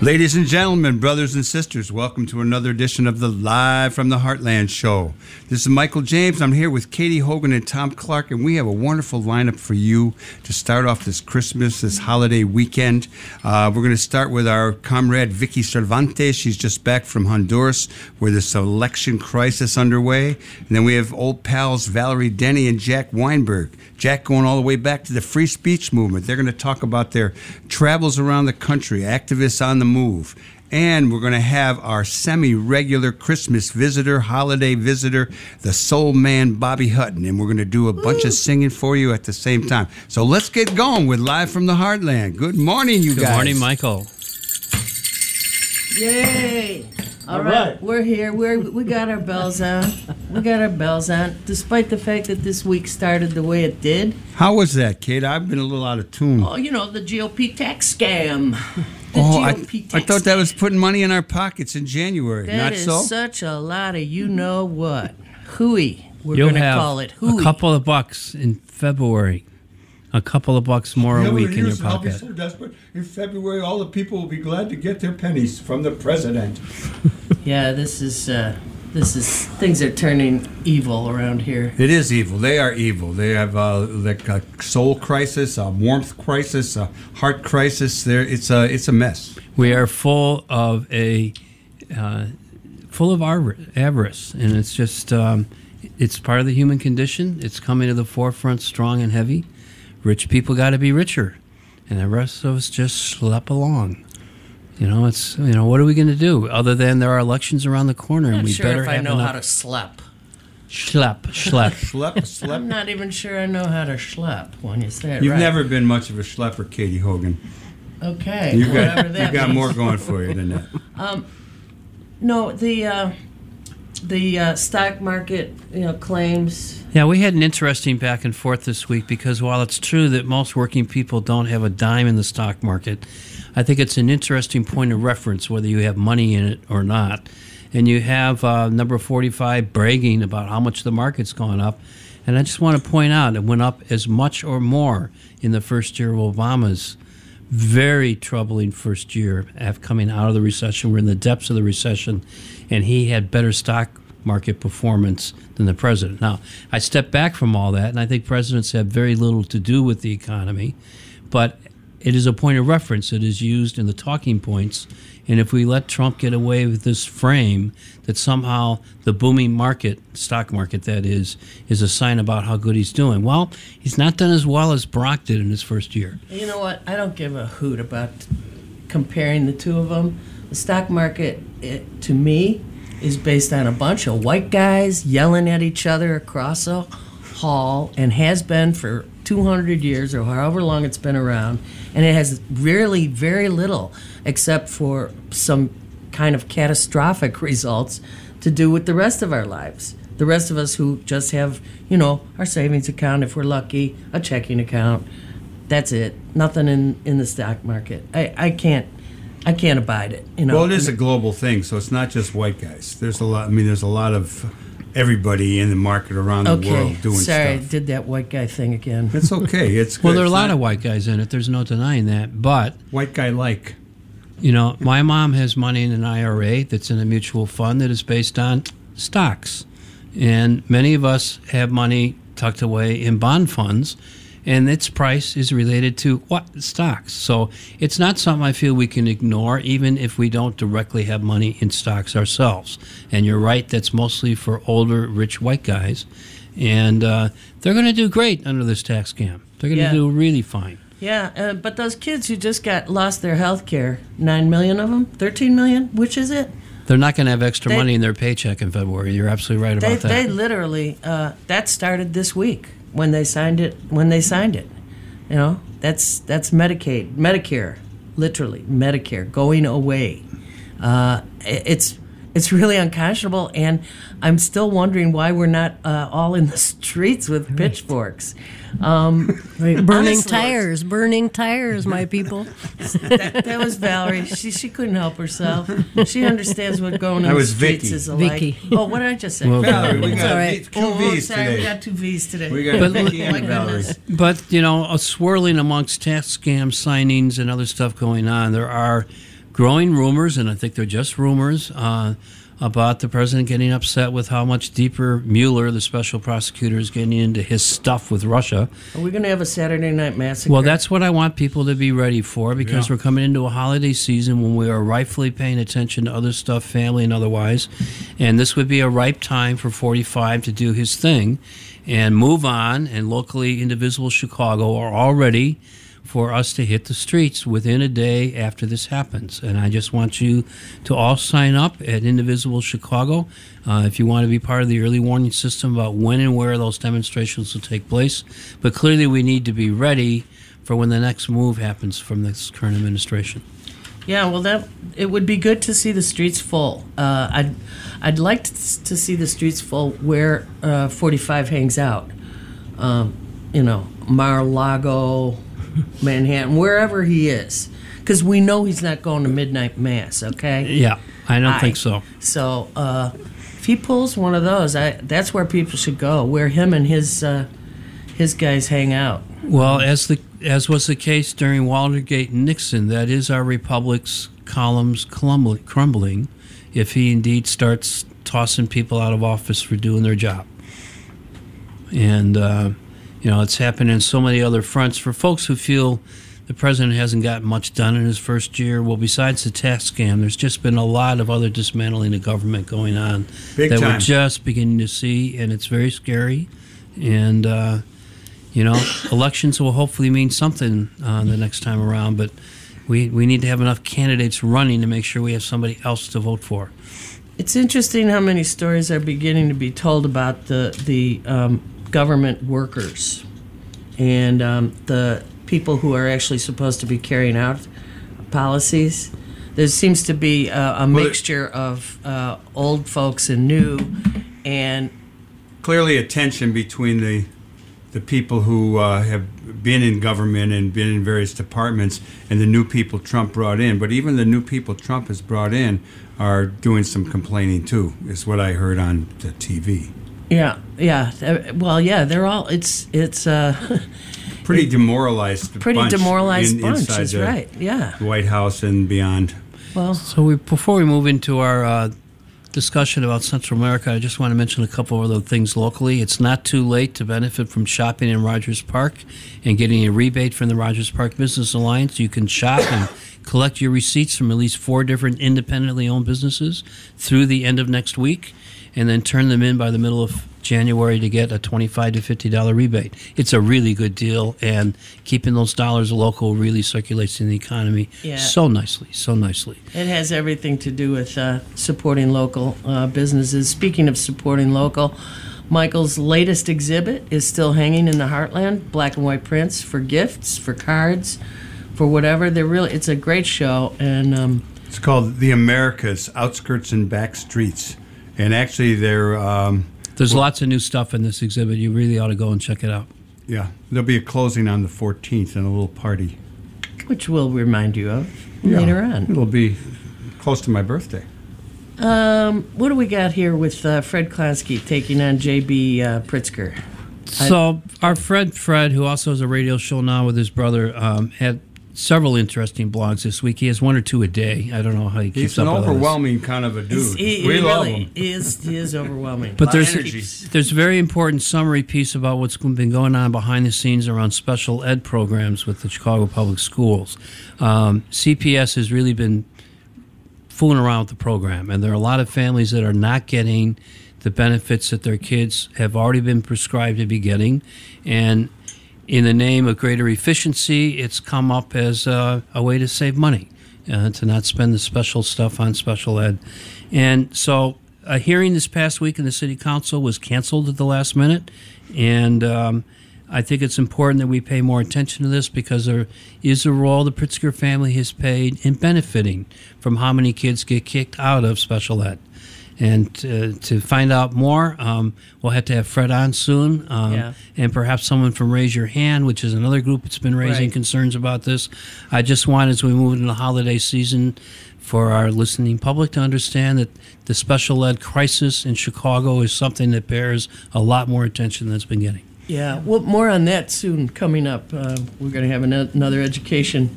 Ladies and gentlemen, brothers and sisters, welcome to another edition of the Live from the Heartland Show. This is Michael James. I'm here with Katy Hogan and Thom Clark, and we have a wonderful lineup for you to start off this Christmas, this holiday weekend. Uh, we're going to start with our comrade Vicky Cervantes. She's just back from Honduras, where this election crisis underway. And then we have old pals Valerie Denny and Jack Weinberg. Jack going all the way back to the free speech movement. They're going to talk about their travels around the country, activists on the move. And we're going to have our semi regular Christmas visitor, holiday visitor, the soul man Bobby Hutton. And we're going to do a bunch of singing for you at the same time. So let's get going with Live from the Heartland. Good morning, you Good guys. morning, Michael. Yay! All All right. right. we're here. We're we got our bells on. We got our bells on, despite the fact that this week started the way it did. How was that, Kate? I've been a little out of tune. Oh, you know the GOP tax scam. The Oh, I, GOP I tax thought that was putting money in our pockets in January. That Not is so? such a lot of you know what hooey. We're gonna call it hooey. a couple of bucks in February, a couple of bucks more a week in your here's- I'll be pocket. so desperate. In February, all the people will be glad to get their pennies from the president. Yeah, this is uh, this is things are turning evil around here. It is evil. They are evil. They have uh, like a soul crisis, a warmth crisis, a heart crisis. There, it's a it's a mess. We are full of a uh, full of ar- avarice, and it's just um, it's part of the human condition. It's coming to the forefront, strong and heavy. Rich people got to be richer, and the rest of us just slap along. You know, it's you know what are we going to do other than there are elections around the corner, I'm and we sure better if I know enough how to slap. schlep. schlep schlep. Schlep, I'm not even sure I know how to schlep when you say it You've right. never been much of a schlepper, Katy Hogan. Okay, You whatever got that you got means. more going for you than that. Um, no, the uh, the uh, stock market, you know, claims. Yeah, we had an interesting back and forth this week because while it's true that most working people don't have a dime in the stock market, I think it's an interesting point of reference whether you have money in it or not. And you have uh, number 45 bragging about how much the market's gone up. And I just want to point out it went up as much or more in the first year of Obama's very troubling first year after coming out of the recession. We're in the depths of the recession, and he had better stock market performance than the president. Now, I step back from all that, and I think presidents have very little to do with the economy, but it is a point of reference. It is used in the talking points. And if we let Trump get away with this frame that somehow the booming market, stock market that is, is a sign about how good he's doing, well, he's not done as well as Barack did in his first year. You know what? I don't give a hoot about comparing the two of them. The stock market, it, to me, is based on a bunch of white guys yelling at each other across a hall, and has been for 200 years or however long it's been around, and it has really very little, except for some kind of catastrophic results, to do with the rest of our lives. The rest of us who just have, you know, our savings account, if we're lucky, a checking account. That's it. Nothing in, in the stock market. I, I can't I can't abide it. You know. Well, it is a global thing, so it's not just white guys. There's a lot. I mean, there's a lot of everybody in the market around the okay. world doing Sorry, I stuff. did that white guy thing again. It's okay. It's Well, there are a lot of white guys in it. There's no denying that. But white guy like. You know, my mom has money in an IRA that's in a mutual fund that is based on stocks. And many of us have money tucked away in bond funds, and its price is related to what? Stocks. So it's not something I feel we can ignore, even if we don't directly have money in stocks ourselves. And you're right, that's mostly for older, rich white guys. And uh, they're going to do great under this tax scam. They're going to Yeah. do really fine. Yeah, uh, but those kids who just got lost their health care, nine million of them, thirteen million, which is it? They're not going to have extra They- money in their paycheck in February. You're absolutely right They about that. they literally uh, that started this week when they signed it. When they signed it, you know, that's that's Medicaid, Medicare, literally Medicare going away. Uh, it's it's really unconscionable, and I'm still wondering why we're not uh, all in the streets with pitchforks. Um, Burning honestly, tires, burning tires, my people. That, that was Valerie. She she couldn't help herself. She understands what going That in was the streets Vicky. is like. Vicky. Oh, what did I just say? Well, Valerie, we It's got all right. V- two Oh, V's sorry, we got two V's today. We got But- Vicky Oh, and Valerie. But you know, a swirling amongst tax scam signings and other stuff going on, there are growing rumors, and I think they're just rumors, uh, about the president getting upset with how much deeper Mueller, the special prosecutor, is getting into his stuff with Russia. Are we going to have a Saturday night massacre? Well, that's what I want people to be ready for because Yeah. we're coming into a holiday season when we are rightfully paying attention to other stuff, family and otherwise. And this would be a ripe time for 45 to do his thing and move on. And locally, Indivisible Chicago are all ready for us to hit the streets within a day after this happens. And I just want you to all sign up at Indivisible Chicago uh, if you want to be part of the early warning system about when and where those demonstrations will take place. But clearly, we need to be ready for when the next move happens from this current administration. Yeah, well, that it would be good to see the streets full. Uh, I'd I'd like to, to see the streets full where uh, 45 hangs out. Um, you know, Mar-a-Lago, Manhattan, wherever he is, because we know he's not going to midnight mass. Okay. Yeah, I don't Aye. think so. So uh, if he pulls one of those, I, that's where people should go. Where him and his uh, his guys hang out. Well, as the as was the case during Watergate and Nixon, that is our republic's columns crumbling, crumbling if he indeed starts tossing people out of office for doing their job. And uh, you know, it's happened in so many other fronts. For folks who feel the president hasn't gotten much done in his first year, well, besides the tax scam, there's just been a lot of other dismantling of government going on Big that we're just beginning to see, and it's very scary. And uh, you know, elections will hopefully mean something uh, the next time around, but we, we need to have enough candidates running to make sure we have somebody else to vote for. It's interesting how many stories are beginning to be told about the the um, government workers and um, the people who are actually supposed to be carrying out policies. There seems to be a, a it- mixture of uh, old folks and new, and Clearly, a tension between the the people who uh, have been in government and been in various departments and the new people Trump brought in. But even the new people Trump has brought in are doing some complaining too, is what I heard on the TV. Yeah, yeah. uh, Well, yeah, they're all. It's it's uh, Pretty demoralized. pretty bunch demoralized in- bunch. inside Is the right. Yeah. White House and beyond. Well, So we, before we move into our uh, discussion about Central America, I just want to mention a couple of other things locally. It's not too late to benefit from shopping in Rogers Park and getting a rebate from the Rogers Park Business Alliance. You can shop and collect your receipts from at least four different independently owned businesses through the end of next week, and then turn them in by the middle of January to get a twenty-five to fifty dollar rebate. It's a really good deal, and keeping those dollars local really circulates in the economy Yeah. so nicely, so nicely. It has everything to do with uh, supporting local uh, businesses. Speaking of supporting local, Michael's latest exhibit is still hanging in the Heartland. Black and white prints for gifts, for cards, for whatever. They're really. It's a great show, and um, It's called The Americas, Outskirts and Back Streets. And actually, they're, um, There's lots of new stuff in this exhibit. You really ought to go and check it out. yeah, there'll be a closing on the 14th and a little party. which we'll remind you of later on. It'll be close to my birthday. Um, what do we got here with uh, Fred Klonsky taking on J.B. Uh, Pritzker? So our Fred Fred, who also has a radio show now with his brother, um, had several interesting blogs this week. He has one or two a day. I don't know how he keeps He's up with all this. overwhelming kind of a dude. He, we he love really him. is. He is overwhelming. But there's energy. there's a very important summary piece about what's been going on behind the scenes around special ed programs with the Chicago Public Schools. Um, CPS has really been fooling around with the program, and there are a lot of families that are not getting the benefits that their kids have already been prescribed to be getting, and in the name of greater efficiency, it's come up as a, a way to save money, uh, to not spend the special stuff on special ed. And so a hearing this past week in the city council was canceled at the last minute. And um, I think it's important that we pay more attention to this because there is a role the Pritzker family has played in benefiting from how many kids get kicked out of special ed. And to, to find out more, um, we'll have to have Fred on soon, um, Yeah. and perhaps someone from Raise Your Hand, which is another group that's been raising Right. concerns about this. I just want, as we move into the holiday season, for our listening public to understand that the special ed crisis in Chicago is something that bears a lot more attention than it's been getting. Yeah, well, more on that soon coming up. Uh, we're going to have ano- another education